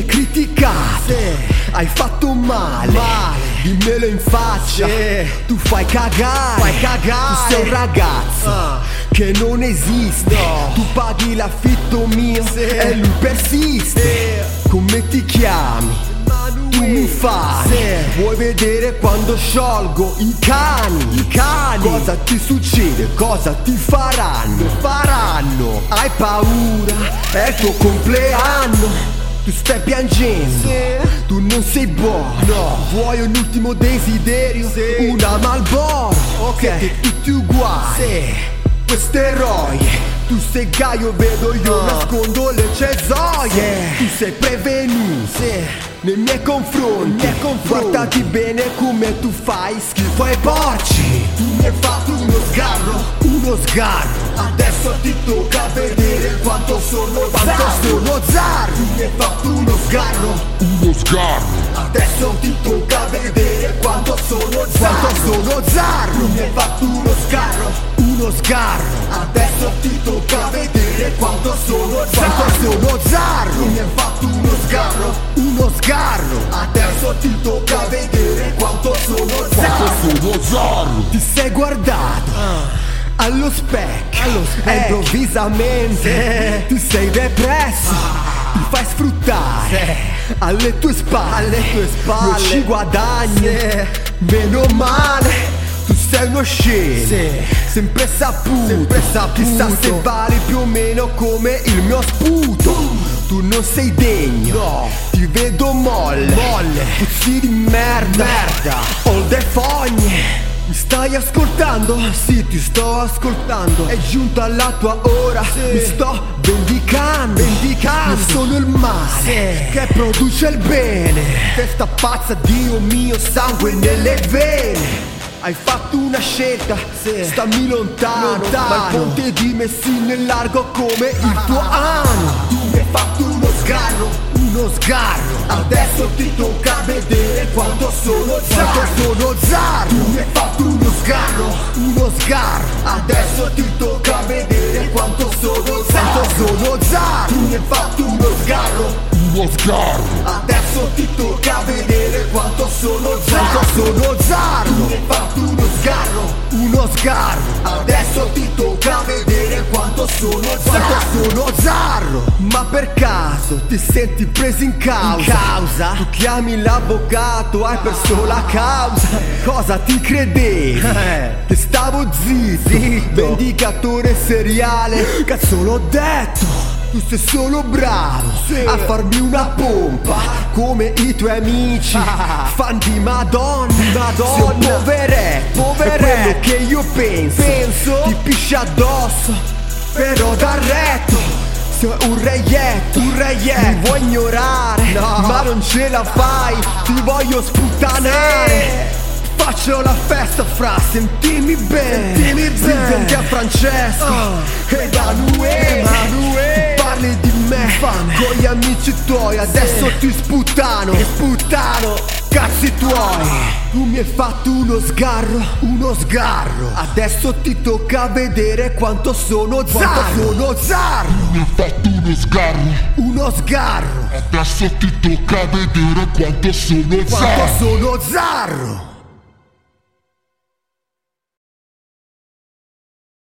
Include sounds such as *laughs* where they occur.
criticato, hai fatto male, Male. dimmelo in faccia, Sì. tu fai cagare, Fai cagare. tu sei un ragazzo Ah. che non esiste, No. tu paghi l'affitto mio Sì. e lui persiste, come ti chiami? Tu mi fai, Sì. vuoi vedere quando sciolgo i cani? I cani. Cosa ti succede? Cosa ti faranno? Faranno. Hai paura? È il tuo compleanno. Tu stai piangendo, Sì. tu non sei buono. No. Vuoi un ultimo desiderio? Sì. Una Malboro. Ok. Siete tutti uguali. Sì. Queste eroie. Tu sei Gaio, vedo io Ah. nascondo le cesoie. Tu sei prevenuto nei miei confronti, miei confronti. Guardati bene come tu fai schifo ai porci Tu mi hai fatto uno sgarro, uno sgarro Adesso ti tocca vedere quanto sono quanto zarro. sono Tu mi hai fatto uno sgarro, uno sgarro, adesso ti tocca vedere quanto sono zarro Quanto sono zarro Tu mi hai fatto uno sgarro, uno sgarro. Adesso ti tocca vedere quanto sono zarro Quanto sono Tu mi hai fatto uno sgarro, uno sgarro. Adesso ti tocca vedere quanto sono zarro sono zarro, Ti sei guardato allo specchio, Allo specchio. e improvvisamente ti sei depresso, ti fai sfruttare alle tue spalle, Alle tue spalle. non ci guadagni, Sì. meno male. Tu sei uno scemo, Sì. sempre saputo, Sempre saputo. chissà se vali più o meno come il mio sputo. Tu non sei degno, No. ti vedo molle, Molle. puzzi di merda, Merda. Ho le fogne mi stai ascoltando? Sì, ti sto ascoltando È giunta la tua ora Sì. Mi sto vendicando Vendicando. Io sono il male Sì. Che produce il bene Testa pazza, Dio mio, sangue nelle vene hai fatto una scelta, Sì. stammi lontano, Lontano. Ma il ponte di Messina è largo come il tuo anno Tu mi hai fatto uno sgarro, uno sgarro Adesso ti tocca vedere quanto sono zarro Quanto sono zarro Tu mi hai fatto uno sgarro, uno sgarro Adesso ti tocca vedere quanto sono zarro Quanto sono zarro Tu mi hai fatto uno sgarro, uno sgarro, Adesso ti tocca vedere quanto sono zarro Quanto sono zarro Tu mi hai fatto uno sgarro Uno sgarro Adesso ti tocca vedere sono zarro sono zarro Ma per caso ti senti preso in causa In causa? Tu chiami l'avvocato, hai perso la causa Cosa ti credevi? *laughs* Eh. Che stavo zitto, Zitto. Vendicatore seriale Cazzo l'ho detto tu sei solo bravo Sì. a farmi una pompa come i tuoi amici Ah. fan di Madonna. Madonna. Poveretto, Poveretto. Che io penso. Penso. ti piscia addosso, però dal retto. Sei un reietto, un reietto. Mi vuoi ignorare, No. ma non ce la fai. Ti voglio sputtanare. Faccio la festa fra, sentimi bene Sentimi bene. Senti a Francesco Oh. Emanuele Emanuele. Tu parli di me Infame. Con gli amici tuoi Adesso ti sputtano. Ti sputtano. Cazzi tuoi. Tu mi hai fatto uno sgarro Uno sgarro. Adesso ti tocca vedere quanto sono zarro. Quanto sono zarro. Mi hai fatto uno sgarro, Uno sgarro. Adesso ti tocca vedere quanto sono Quanto zarro. sono zarro